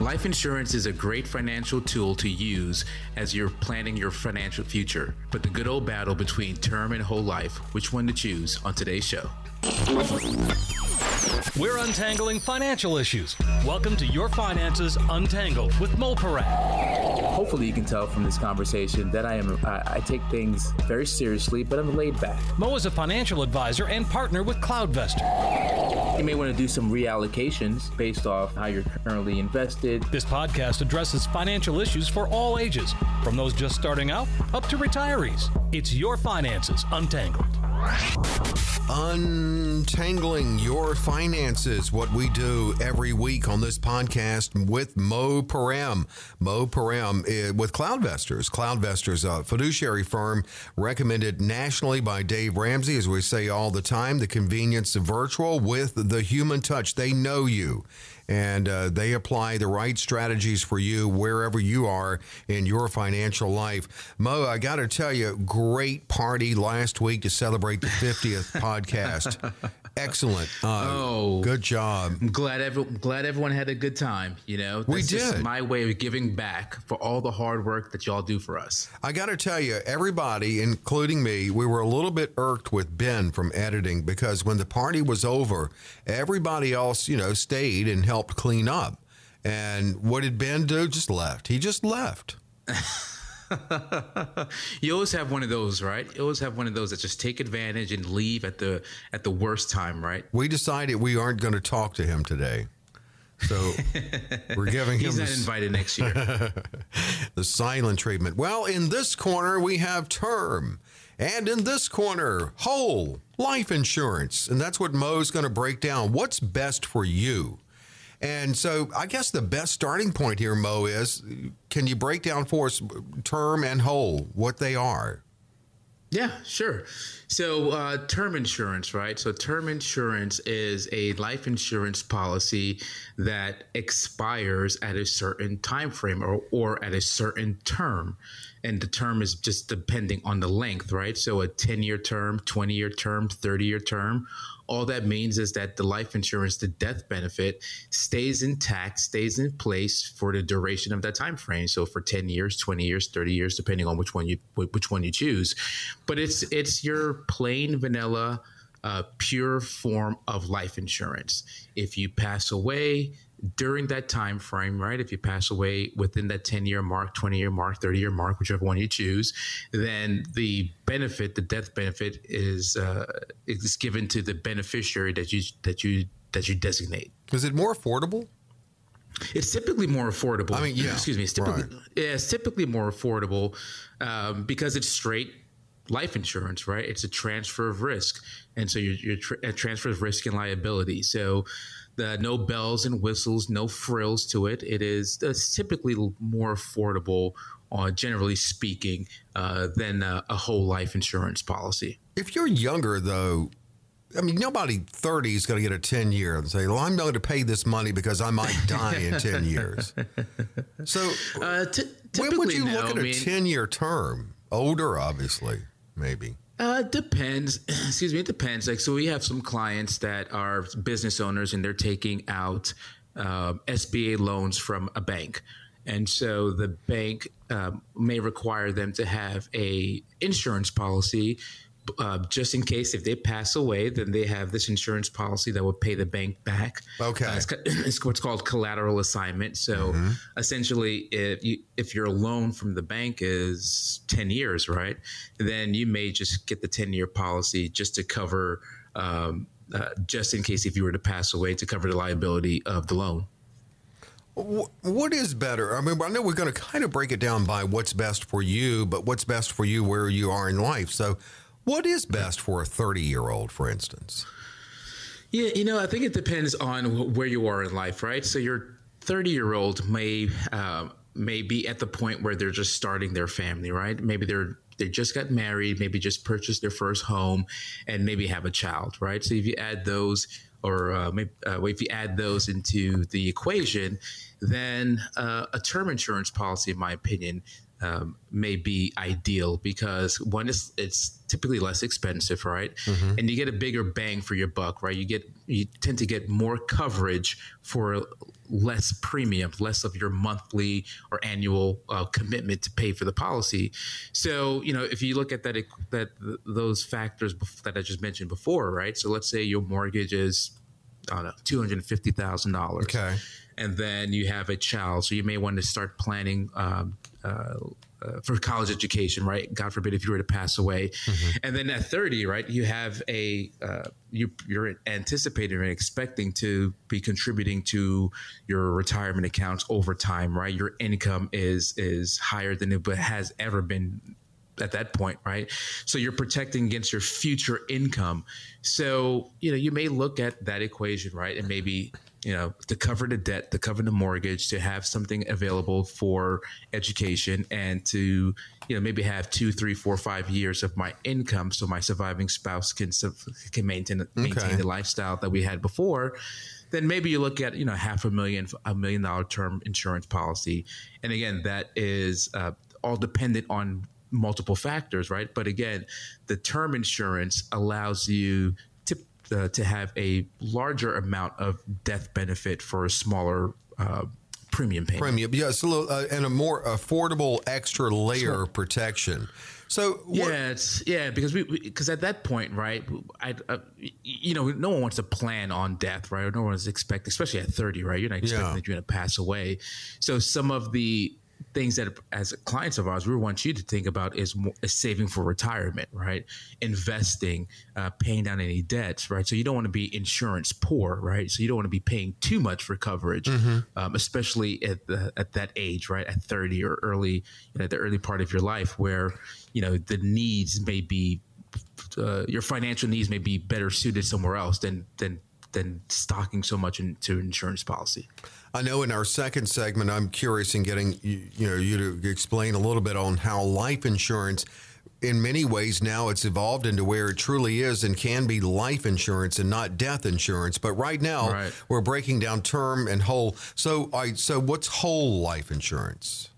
Life insurance is a great financial tool to use as you're planning your financial future. But the good old battle between term and whole life, which one to choose on today's show. We're untangling financial issues. Welcome to Your Finances Untangled with Mo Piram. Hopefully, you can tell from this conversation that I am I, I take things very seriously, but I'm laid back. Mo is a financial advisor and partner with CloudVestor. You may want to do some reallocations based off how you're currently invested. This podcast addresses financial issues for all ages, from those just starting out up to retirees. It's Your Finances Untangled. Untangling your finances, what we do every week on this podcast with Mo Piram. Mo Piram eh, with CloudVestors. CloudVestors, a fiduciary firm recommended nationally by Dave Ramsey, as we say all the time, the convenience of virtual with the human touch. They know you and uh, they apply the right strategies for you wherever you are in your financial life. Mo, I got to tell you, great party last week to celebrate the 50th podcast. Excellent. Uh, oh, good job. I'm glad every, glad everyone had a good time. You know, we did. my way of giving back for all the hard work that y'all do for us. I got to tell you, everybody, including me, we were a little bit irked with Ben from editing because when the party was over, everybody else, you know, stayed and helped clean up. And what did Ben do? Just left. He just left. you always have one of those, right? You always have one of those that just take advantage and leave at the at the worst time, right? We decided we aren't going to talk to him today. So we're giving him He's not invited next year. the silent treatment. Well, in this corner we have term. And in this corner, whole life insurance. And that's what Mo's going to break down. What's best for you? And so I guess the best starting point here, Mo, is can you break down for us term and whole, what they are? Yeah, sure. So, uh, term insurance, right? So, term insurance is a life insurance policy that expires at a certain time frame or, or at a certain term. And the term is just depending on the length, right? So, a 10 year term, 20 year term, 30 year term, all that means is that the life insurance, the death benefit, stays intact, stays in place for the duration of that time frame. So for 10 years, 20 years, 30 years, depending on which one you which one you choose. But it's it's your plain vanilla uh, pure form of life insurance. If you pass away, during that time frame, right? If you pass away within that 10 year mark, 20 year mark, 30 year mark, whichever one you choose, then the benefit, the death benefit is uh, is given to the beneficiary that you that you that you designate. Is it more affordable? It's typically more affordable. I mean, yeah. Excuse me. It's typically, right. yeah, it's typically more affordable um, because it's straight life insurance, right? It's a transfer of risk, and so you're, you're tra- a transfer of risk and liability. So the no bells and whistles, no frills to it. It is typically more affordable, uh, generally speaking, uh, than a, a whole life insurance policy. If you're younger, though, I mean, nobody 30 is going to get a 10 year and say, well, I'm going to pay this money because I might die in 10 years. So, uh, t- when would you no, look at a 10 year term? Older, obviously, maybe. Uh, it depends. Excuse me. It depends. Like, so we have some clients that are business owners and they're taking out uh, SBA loans from a bank. And so the bank uh, may require them to have a insurance policy uh, just in case if they pass away, then they have this insurance policy that will pay the bank back. Okay, uh, it's, it's, what's called collateral assignment. So mm-hmm. essentially, if you, if your loan from the bank is ten years, right, then you may just get the ten year policy just to cover, um, uh, just in case if you were to pass away, to cover the liability of the loan. What is better? I mean, I know we're going to kind of break it down by what's best for you, but what's best for you where you are in life. So, what is best for a 30 year old, for instance? Yeah, you know, I think it depends on where you are in life, right? So your 30 year old may uh, may be at the point where they're just starting their family, right? Maybe they're they just got married, maybe just purchased their first home, and maybe have a child, right? So if you add those, or uh, maybe, uh, if you add those into the equation, then uh, a term insurance policy, in my opinion, um, may be ideal because one is it's typically less expensive, right? Mm-hmm. And you get a bigger bang for your buck, right? You get you tend to get more coverage for less premium, less of your monthly or annual uh, commitment to pay for the policy. So, you know, if you look at that that those factors that I just mentioned before, right? So, let's say your mortgage is I don't know, two hundred fifty thousand dollars. Okay. And then you have a child, so you may want to start planning um, uh, uh, for college education, right? God forbid if you were to pass away, mm-hmm. and then at thirty, right, you have a uh, you you're anticipating and expecting to be contributing to your retirement accounts over time, right? Your income is is higher than it has ever been at that point, right? So you're protecting against your future income. So, you know, you may look at that equation, right? And maybe, you know, to cover the debt, to cover the mortgage, to have something available for education and to, you know, maybe have two, three, four, five years of my income so my surviving spouse can can maintain maintain okay. the lifestyle that we had before then maybe you look at you know half a million a million dollar term insurance policy and again that is uh, all dependent on multiple factors, right? But again, the term insurance allows you uh, to have a larger amount of death benefit for a smaller uh, premium payment. Premium, yes, a little, uh, and a more affordable extra layer of protection. So what- yeah, it's yeah because we because at that point, right? I, uh, you know, no one wants to plan on death, right? No one is expect, especially at thirty, right? You're not expecting yeah. that you're going to pass away. So some of the things that as clients of ours we want you to think about is, more, is saving for retirement right? Investing uh, paying down any debts right? So you don't want to be insurance poor right? So you don't want to be paying too much for coverage mm-hmm. um, especially at the at that age right? At 30 or early you know the early part of your life where you know the needs may be uh, your financial needs may be better suited somewhere else than than than stocking so much into insurance policy I know in our second segment, I'm curious in getting you, you know you to explain a little bit on how life insurance in many ways now it's evolved into where it truly is and can be life insurance and not death insurance. But right now right. we're breaking down term and whole. So I so what's whole life insurance?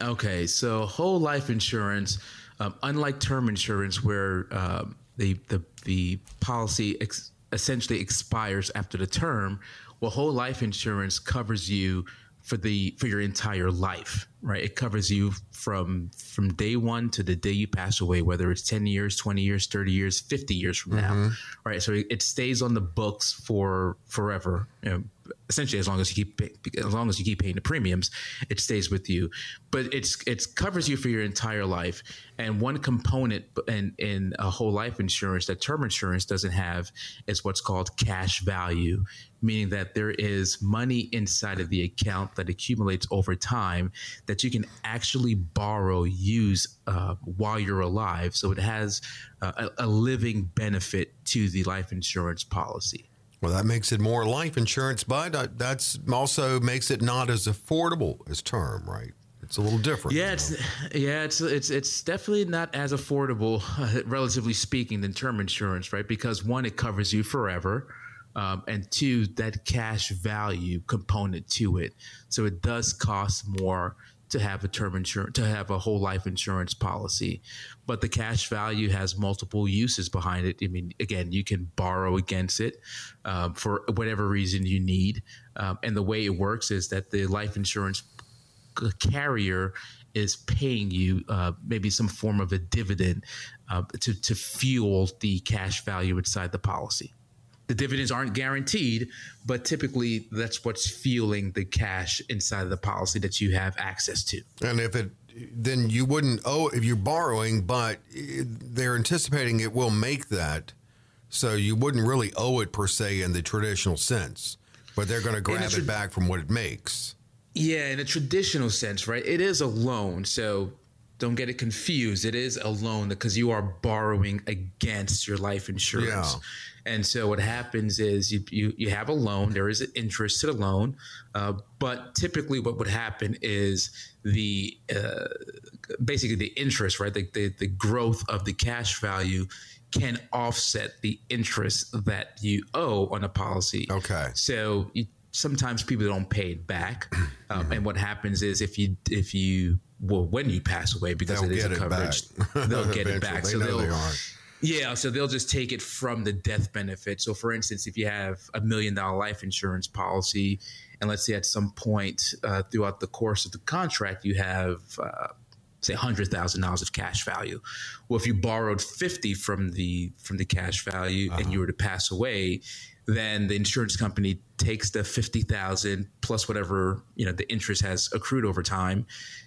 Okay, so whole life insurance, um, unlike term insurance, where um, the the the policy ex- essentially expires after the term, well, whole life insurance covers you for the for your entire life, right? It covers you from from day one to the day you pass away, whether it's ten years, twenty years, thirty years, fifty years from mm-hmm. now, right? So it stays on the books for forever. You know, essentially as long as you keep as long as you keep paying the premiums it stays with you. But it's it covers you for your entire life. And one component in in a whole life insurance that term insurance doesn't have is what's called cash value meaning that there is money inside of the account that accumulates over time that you can actually borrow use uh, while you're alive. So it has uh, a, a living benefit to the life insurance policy well, that makes it more life insurance, but that's also makes it not as affordable as term, right? It's a little different. Yeah, it's yeah, it's it's it's definitely not as affordable, uh, relatively speaking, than term insurance, right? Because one, it covers you forever, um, and two, that cash value component to it, so it does cost more to have a term insurance to have a whole life insurance policy but the cash value has multiple uses behind it. I mean again you can borrow against it um, for whatever reason you need um, and the way it works is that the life insurance carrier is paying you uh, maybe some form of a dividend uh, to, to fuel the cash value inside the policy the dividends aren't guaranteed, but typically that's what's fueling the cash inside of the policy that you have access to. And if it then you wouldn't owe if you're borrowing, but they're anticipating it will make that, so you wouldn't really owe it per se in the traditional sense, but they're going to grab tra- it back from what it makes. Yeah, in a traditional sense, right? It is a loan, so don't get it confused. It is a loan because you are borrowing against your life insurance. Yeah. And so what happens is you, you, you have a loan, there is an interest to the loan, uh, but typically what would happen is the uh, basically the interest, right? The, the, the growth of the cash value can offset the interest that you owe on a policy. Okay. So you, sometimes people don't pay it back, um, mm-hmm. and what happens is if you if you well, when you pass away, because They'll it is a coverage, they'll get it back. They so they'll, they. Yeah, so they'll just take it from the death benefit. So, for instance, if you have a million dollar life insurance policy, and let's say at some point uh, throughout the course of the contract, you have uh, say hundred thousand dollars of cash value. Well, if you borrowed fifty from the from the cash value and you were to pass away, then the insurance company takes the fifty thousand plus whatever you know the interest has accrued over time,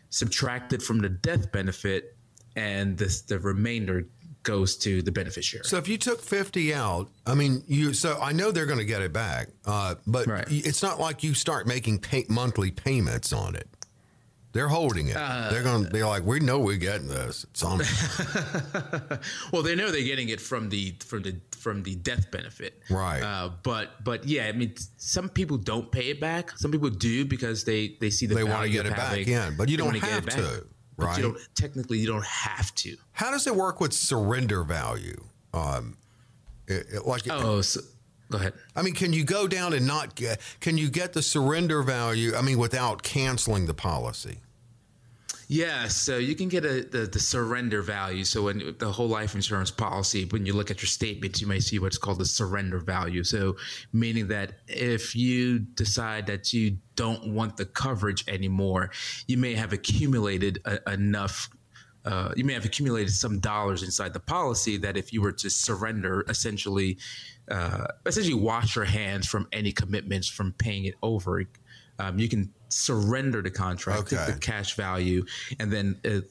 subtract it from the death benefit, and the the remainder goes to the beneficiary. So if you took 50 out, I mean, you, so I know they're going to get it back, uh, but Right. it's not like you start making pay, monthly payments on it. They're holding it. Uh, they're going to be like, we know we're getting this. It's on. well, they know they're getting it from the from the from the death benefit, Right. Uh, but but yeah, I mean, some people don't pay it back. Some people do because they they see the They wanna get of it back having- in, but you don't have to. get to, But you don't technically you don't have to. How does it work with surrender value? Um, it- it- like, Oh, so, go ahead. I mean, can you go down and not get? Can you get the surrender value? I mean, without canceling the policy. Yeah, so you can get a, the, the surrender value. So when the whole life insurance policy, when you look at your statements, you may see what's called the surrender value. So meaning that if you decide that you don't want the coverage anymore, you may have accumulated a, enough. Uh, you may have accumulated some dollars inside the policy that if you were to surrender, essentially, uh, essentially wash your hands from any commitments from paying it over, um, you can surrender the contract, Okay. the cash value, and then uh,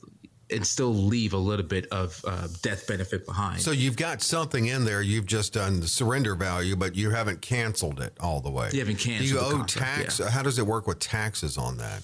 and still leave a little bit of uh, death benefit behind. So you've got something in there. You've just done the surrender value, but you haven't canceled it all the way. You haven't Do you canceled owe contract, tax? yeah. How does it work with taxes on that?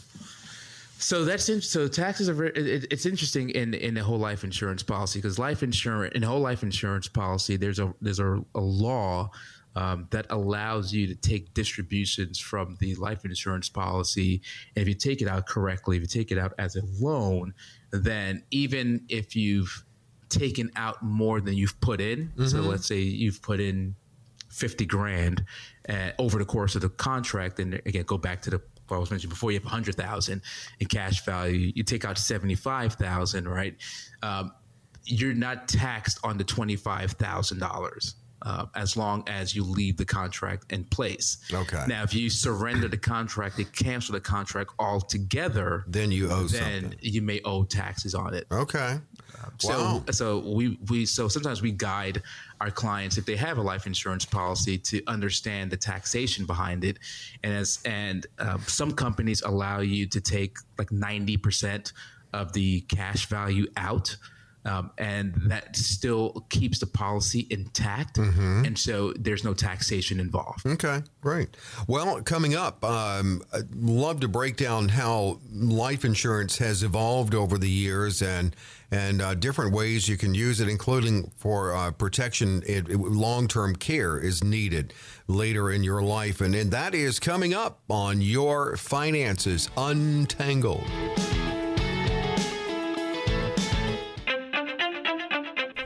So that's in, so taxes are very, it, it's interesting in in the whole life insurance policy because life insurance in whole life insurance policy there's a there's a, a law um, that allows you to take distributions from the life insurance policy and if you take it out correctly if you take it out as a loan then even if you've taken out more than you've put in so let's say you've put in 50 grand uh, over the course of the contract. And again, go back to the what I was mentioning before. You have 100,000 in cash value. You take out 75,000, right? Um, you're not taxed on the $25,000. Uh, as long as you leave the contract in place. Okay. Now, if you surrender the contract, they cancel the contract altogether, Then you owe then something. you may owe taxes on it. Okay. So, Wow. so we we so sometimes we guide our clients if they have a life insurance policy to understand the taxation behind it, and as and uh, some companies allow you to take like ninety percent of the cash value out. Um, and that still keeps the policy intact, Mm-hmm. and so there's no taxation involved. Okay, great. Well, coming up, um, I'd love to break down how life insurance has evolved over the years and and uh, different ways you can use it, including for uh, protection. Long term care is needed later in your life, and, and that is coming up on your finances untangled.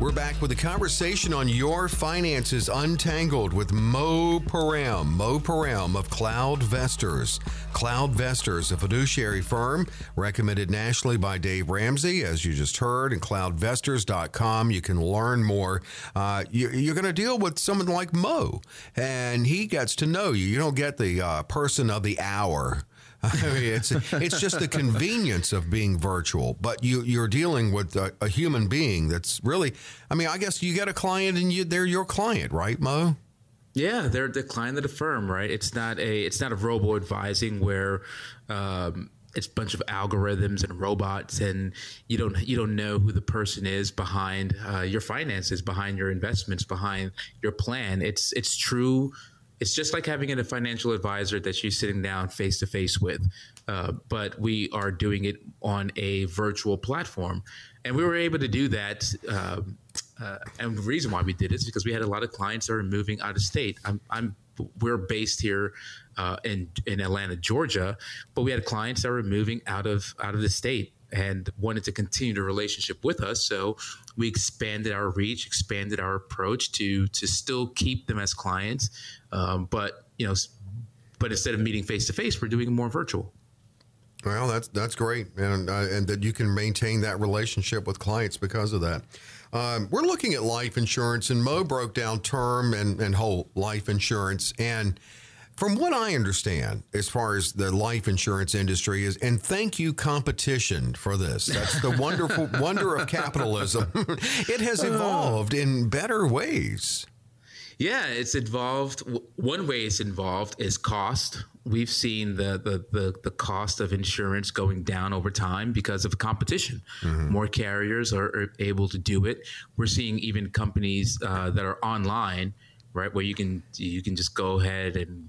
We're back with a conversation on your finances untangled with Mo Piram. Mo Piram of CloudVestors. Cloud Vestors, a fiduciary firm recommended nationally by Dave Ramsey, as you just heard, and cloudvestors.com. You can learn more. Uh, you, you're going to deal with someone like Mo, and he gets to know you. You don't get the uh, person of the hour. I mean, it's it's just the convenience of being virtual, but you you're dealing with a, a human being that's really. I mean, I guess you get a client and you they're your client, right, Mo? Yeah, they're the client of the firm, right? It's not a it's not a robo advising where um, it's a bunch of algorithms and robots, and you don't you don't know who the person is behind uh, your finances, behind your investments, behind your plan. It's it's true. It's just like having a financial advisor that you're sitting down face to face with, uh, but we are doing it on a virtual platform, and we were able to do that. Um, uh, and the reason why we did it is because we had a lot of clients that are moving out of state. I'm, I'm we're based here uh, in in Atlanta, Georgia, but we had clients that were moving out of out of the state and wanted to continue the relationship with us. So we expanded our reach, expanded our approach to to still keep them as clients, um, but you know, but instead of meeting face to face, we're doing more virtual. Well, that's that's great, and uh, and that you can maintain that relationship with clients because of that. Um, we're looking at life insurance, and Mo broke down term and, and whole life insurance. And from what I understand, as far as the life insurance industry is, and thank you, competition, for this. That's the wonderful wonder of capitalism. it has evolved in better ways. Yeah, it's involved. One way it's involved is cost. We've seen the the the, the cost of insurance going down over time because of competition. Mm-hmm. More carriers are, are, able to do it. We're seeing even companies uh, that are online, right, where you can you can just go ahead and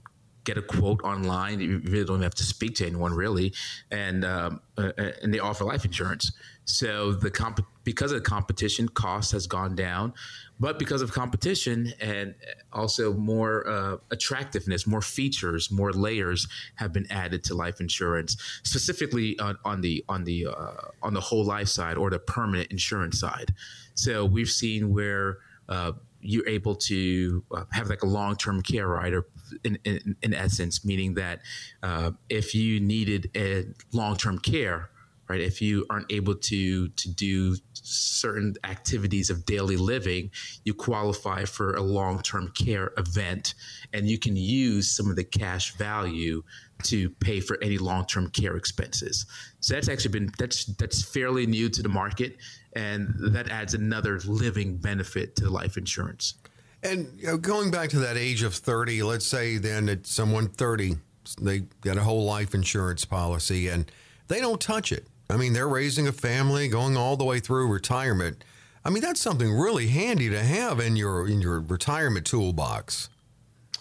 get a quote online. You really don't have to speak to anyone really, and um, uh, uh, and they offer life insurance. So the comp because of the competition, cost has gone down, but because of competition and also more uh, attractiveness, more features, more layers have been added to life insurance, specifically on, on the on the uh, on the whole life side or the permanent insurance side. So we've seen where uh, you're able to uh, have like a long-term care rider in, in, in essence meaning that uh, if you needed a long-term care right if you aren't able to to do certain activities of daily living you qualify for a long-term care event and you can use some of the cash value to pay for any long-term care expenses so that's actually been that's that's fairly new to the market and that adds another living benefit to life insurance. And you know, going back to that age of 30, let's say then that someone 30, they got a whole life insurance policy and they don't touch it. I mean, they're raising a family, going all the way through retirement. I mean, that's something really handy to have in your in your retirement toolbox.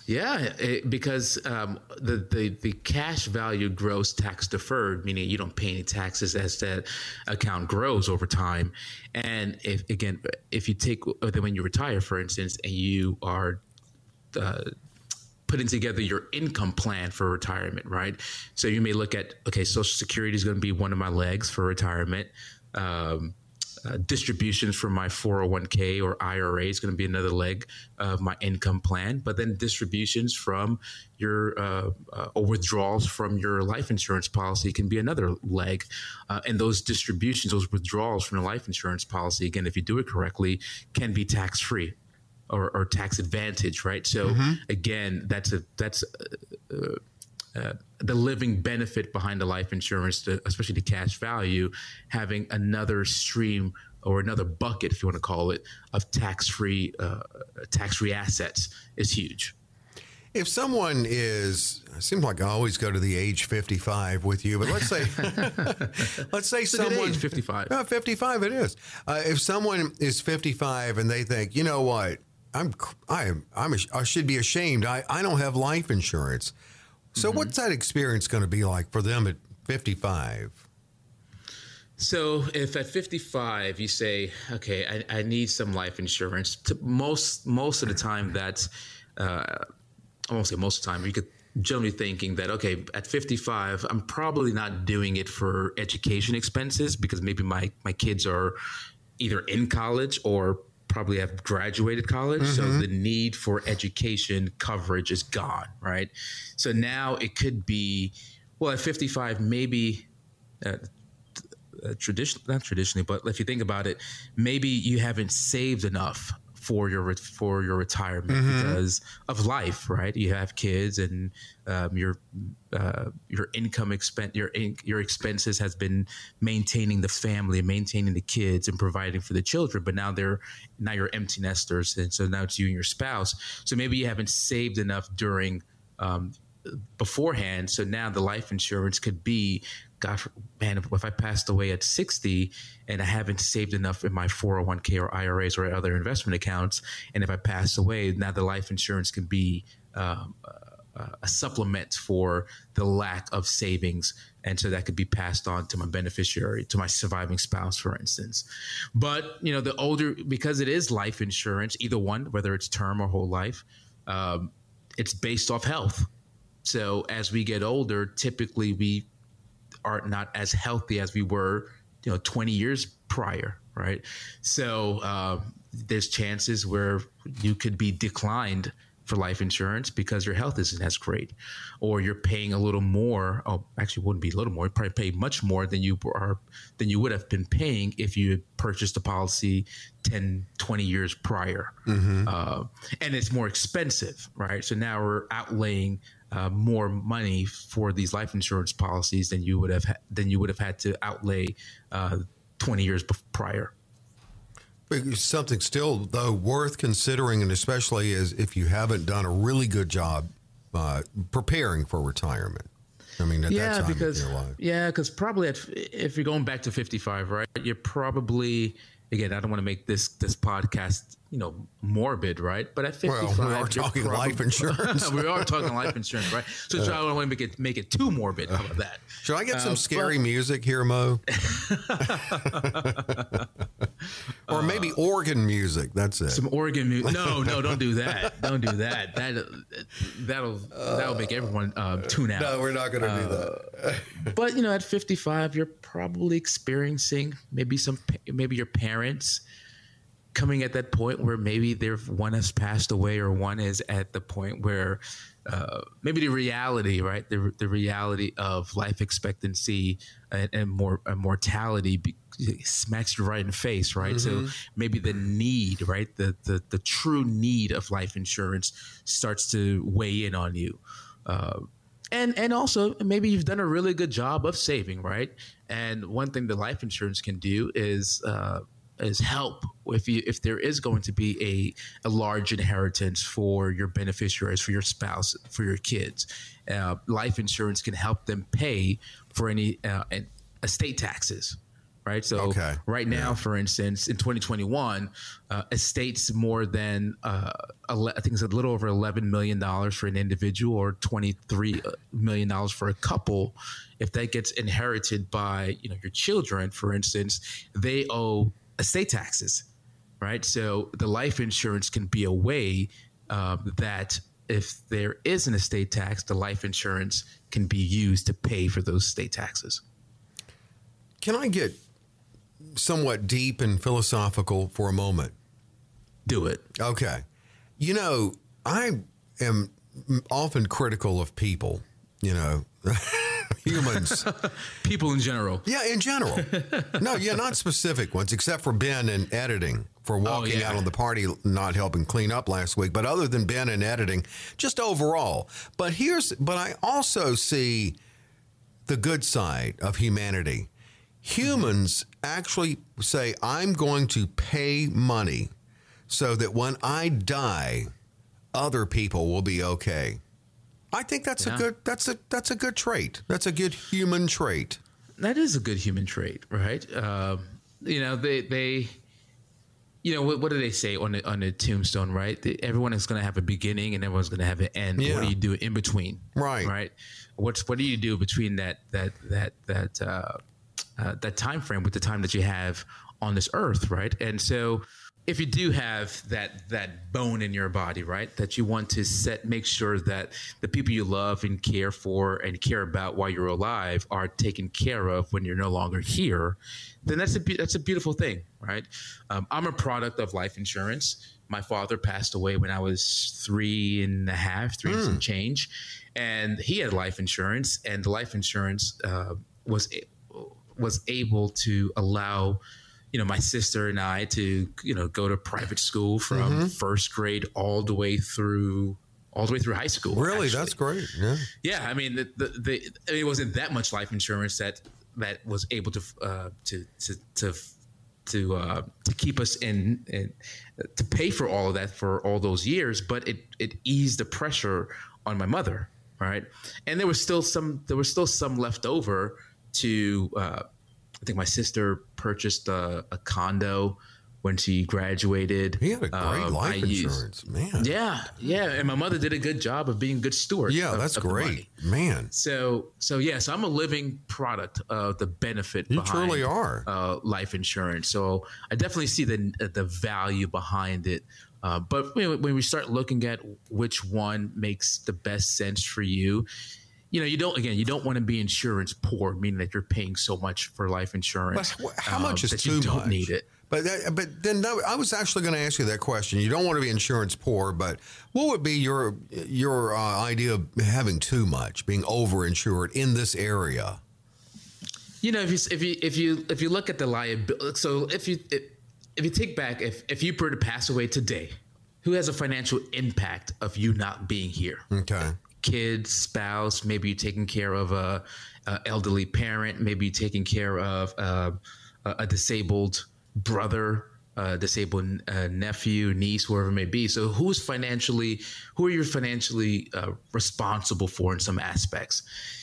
Yeah, it, because um, the, the the cash value grows tax deferred, meaning you don't pay any taxes as that account grows over time. And if again, if you take when you retire, for instance, and you are uh, putting together your income plan for retirement, right? So you may look at okay, Social Security is going to be one of my legs for retirement. Um, uh, distributions from my 401k or IRA is going to be another leg of my income plan, but then distributions from your uh, uh, or withdrawals from your life insurance policy can be another leg. Uh, and those distributions, those withdrawals from the life insurance policy, again, if you do it correctly, can be tax free. Or, or, tax advantage, right? So mm-hmm. again, that's a that's uh, uh, the living benefit behind the life insurance, the, especially the cash value, having another stream or another bucket, if you want to call it, of tax-free uh, tax-free assets is huge. If someone is, it seems like I always go to the age 55 with you, but let's say, let's say it's someone age 55. No, 55 it is. Uh, if someone is 55 and they think, you know what, I'm, I am, I'm, I should be ashamed. I, I don't have life insurance. So, mm-hmm. what's that experience going to be like for them at 55? So, if at 55 you say, "Okay, I, I need some life insurance," to most most of the time, that's uh, I won't say most of the time. You could generally thinking that okay, at 55, I'm probably not doing it for education expenses because maybe my my kids are either in college or probably have graduated college. Mm-hmm. So the need for education coverage is gone, right? So now it could be, well, at 55, maybe. Uh, uh, tradition not traditionally but if you think about it maybe you haven't saved enough for your for your retirement mm-hmm. because of life, right? You have kids, and um, your uh, your income expense your your expenses has been maintaining the family, maintaining the kids, and providing for the children. But now they're now you're empty nesters, and so now it's you and your spouse. So maybe you haven't saved enough during um, beforehand. So now the life insurance could be, God, man, if I passed away at 60 and I haven't saved enough in my 401k or IRAs or other investment accounts, and if I pass away, now the life insurance can be um, a supplement for the lack of savings. And so that could be passed on to my beneficiary, to my surviving spouse, for instance. But, you know, the older, because it is life insurance, either one, whether it's term or whole life, um, it's based off health. So as we get older, typically we are not as healthy as we were, you know, 20 years prior, right? So uh, there's chances where you could be declined for life insurance because your health isn't as great, or you're paying a little more. Oh, actually, wouldn't be a little more. You probably pay much more than you are than you would have been paying if you had purchased a policy 10, 20 years prior. Mm-hmm. Uh, and it's more expensive, right? So now we're outlaying uh, more money for these life insurance policies than you would have ha- than you would have had to outlay uh, 20 years prior. Something still, though, worth considering, and especially is if you haven't done a really good job uh, preparing for retirement. I mean, yeah, because yeah, because probably at, if you're going back to 55, right, you're probably again. I don't want to make this this podcast you know, morbid, right? But at 55, well, we are talking probably, life insurance. we are talking life insurance, right? So, so I don't want to make it make it too morbid. How about that? Should I get some uh, scary but, music here, Mo? or maybe uh, organ music. That's it. Some organ music. No, no, don't do that. Don't do that. That that'll that'll make everyone uh, tune out. No, we're not going to do that. Uh, but you know, at 55, you're probably experiencing maybe some maybe your parents coming at that point where maybe there one has passed away or one is at the point where uh, maybe the reality, right, the, the reality of life expectancy and, and more and mortality be, smacks you right in the face, right? Mm-hmm. So maybe the need, right, the, the the true need of life insurance starts to weigh in on you. Uh, and and also maybe you've done a really good job of saving, right? And one thing that life insurance can do is uh, is help if you if there is going to be a, a large inheritance for your beneficiaries for your spouse for your kids uh, life insurance can help them pay for any uh, estate taxes right so okay. right now yeah. for instance in 2021 uh, estates more than uh, i think it's a little over 11 million dollars for an individual or 23 million dollars for a couple if that gets inherited by you know your children for instance they owe estate taxes, right? So the life insurance can be a way um, that if there is an estate tax, the life insurance can be used to pay for those state taxes. Can I get somewhat deep and philosophical for a moment? Do it. Okay. You know, I am often critical of people, you know. humans. People in general. Yeah, in general. no, yeah, not specific ones, except for Ben and editing for oh, walking oh, yeah. out on the party, not helping clean up last week. But other than Ben and editing, just overall. But here's, but I also see the good side of humanity. Humans actually say, I'm going to pay money so that when I die, other people will be okay. I think that's yeah. a good that's a that's a good trait. That's a good human trait. That is a good human trait, right? Uh, you know, they they you know what, what, do they say on the on the tombstone, right? The, everyone is going to have a beginning and everyone's going to have an end. Yeah. What do you do in between? Right, right. What's what do you do between that that that that uh, uh, that time frame with the time that you have on this earth, right? And so if you do have that that bone in your body, right, that you want to set, make sure that the people you love and care for and care about while you're alive are taken care of when you're no longer here, then that's a that's a beautiful thing, right? Um, I'm a product of life insurance. My father passed away when I was three and a half, three mm. and some hmm. change, and he had life insurance, and the life insurance uh, was was able to allow you know my sister and I to you know go to private school from Mm-hmm. first grade all the way through all the way through high school. Really, actually. that's great. Yeah. Yeah, I mean, the, the, the I mean, it wasn't that much life insurance that that was able to uh, to to to to uh, to keep us in, in to pay for all of that for all those years, but it it eased the pressure on my mother, right? And there was still some there was still some left over to. I think my sister purchased a, a condo when she graduated. He had a great Um, I life used- insurance, man. Yeah, yeah, and my mother did a good job of being a good steward. Yeah, of- that's of great, man. So, so yeah, so I'm a living product of the benefit. You behind, truly are. uh, life insurance. So I definitely see the the value behind it. Uh, but when we start looking at which one makes the best sense for you, you know, you don't again, you don't want to be insurance poor, meaning that you're paying so much for life insurance. But how um, much is that too you don't much? need it? But that, but then no, I was actually going to ask you that question. You don't want to be insurance poor, but what would be your your uh, idea of having too much, being overinsured in this area? You know, if you if you if you if you look at the liability, so if you if, if you take back, if if you were to pass away today, who has a financial impact of you not being here? Okay. Kids, spouse, maybe you're taking care of a, a elderly parent, maybe you're taking care of uh, a, disabled brother, a disabled uh, nephew, niece, whoever it may be. So, who's financially, who are you financially uh, responsible for in some aspects?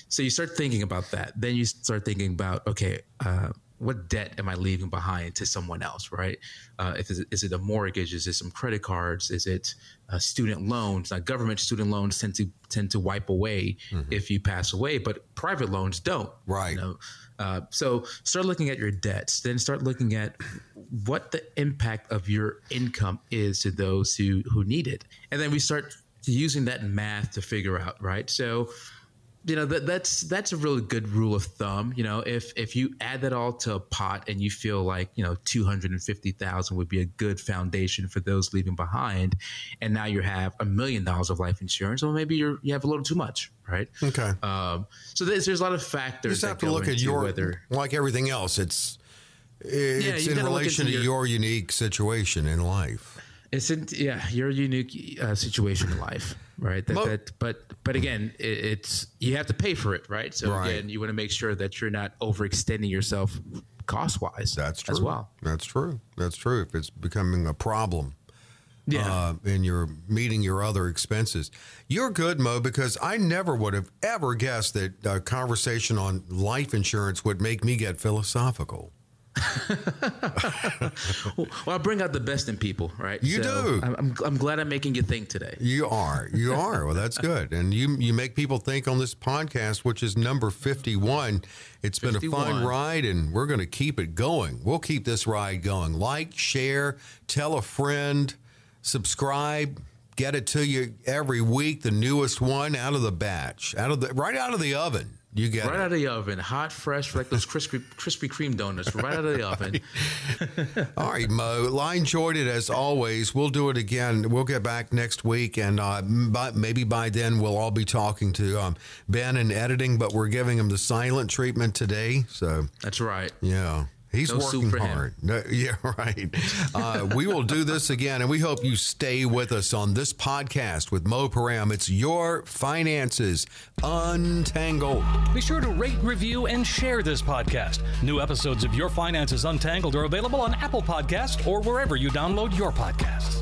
So you start thinking about that. Then you start thinking about, okay, uh, what debt am I leaving behind to someone else, right? Uh, if is it, is it a mortgage? Is it some credit cards? Is it uh, student loans? Now, government student loans tend to tend to wipe away if you pass away, but private loans don't. Right. You know? uh, so start looking at your debts. Then start looking at what the impact of your income is to those who who need it, and then we start using that math to figure out, right? So you know that that's that's a really good rule of thumb. You know, if if you add that all to a pot and you feel like you know two hundred and fifty thousand would be a good foundation for those leaving behind, and now you have a million dollars of life insurance, well maybe you're you have a little too much, right? Okay. Um, so there's there's a lot of You factors. just that have to look at your whether like everything else. It's it's you in relation to your, your- unique situation in life. It's in, yeah, your unique uh, situation in life, right? That, Mo- that, but but again, it, it's you have to pay for it, right? So Right. again, you want to make sure that you're not overextending yourself cost wise. That's true as well. That's true. That's true. If it's becoming a problem. Yeah, uh, and you're meeting your other expenses. You're good, Mo, because I never would have ever guessed that a conversation on life insurance would make me get philosophical. well, I bring out the best in people, right? You do. I'm, I'm, I'm glad I'm making you think today. You are, you are. Well, that's good, and you you make people think on this podcast, which is number fifty one. It's been a fun ride, and we're going to keep it going. We'll keep this ride going. Like, share, tell a friend, subscribe. Get it to you every week. The newest one out of the batch, out of the right out of the oven. You get Right it. out of the oven, hot, fresh, like those crispy Krispy Kreme donuts, right out of the oven. All right, Mo. I enjoyed it as always. We'll do it again. We'll get back next week, and uh, by, maybe by then we'll all be talking to um, Ben and editing. But we're giving him the silent treatment today. So That's right. yeah. He's No soup working for him. hard. No, yeah, right. Uh, we will do this again, and we hope you stay with us on this podcast with Mo Piram. It's your finances untangled. Be sure to rate, review, and share this podcast. New episodes of Your Finances Untangled are available on Apple Podcasts or wherever you download your podcasts.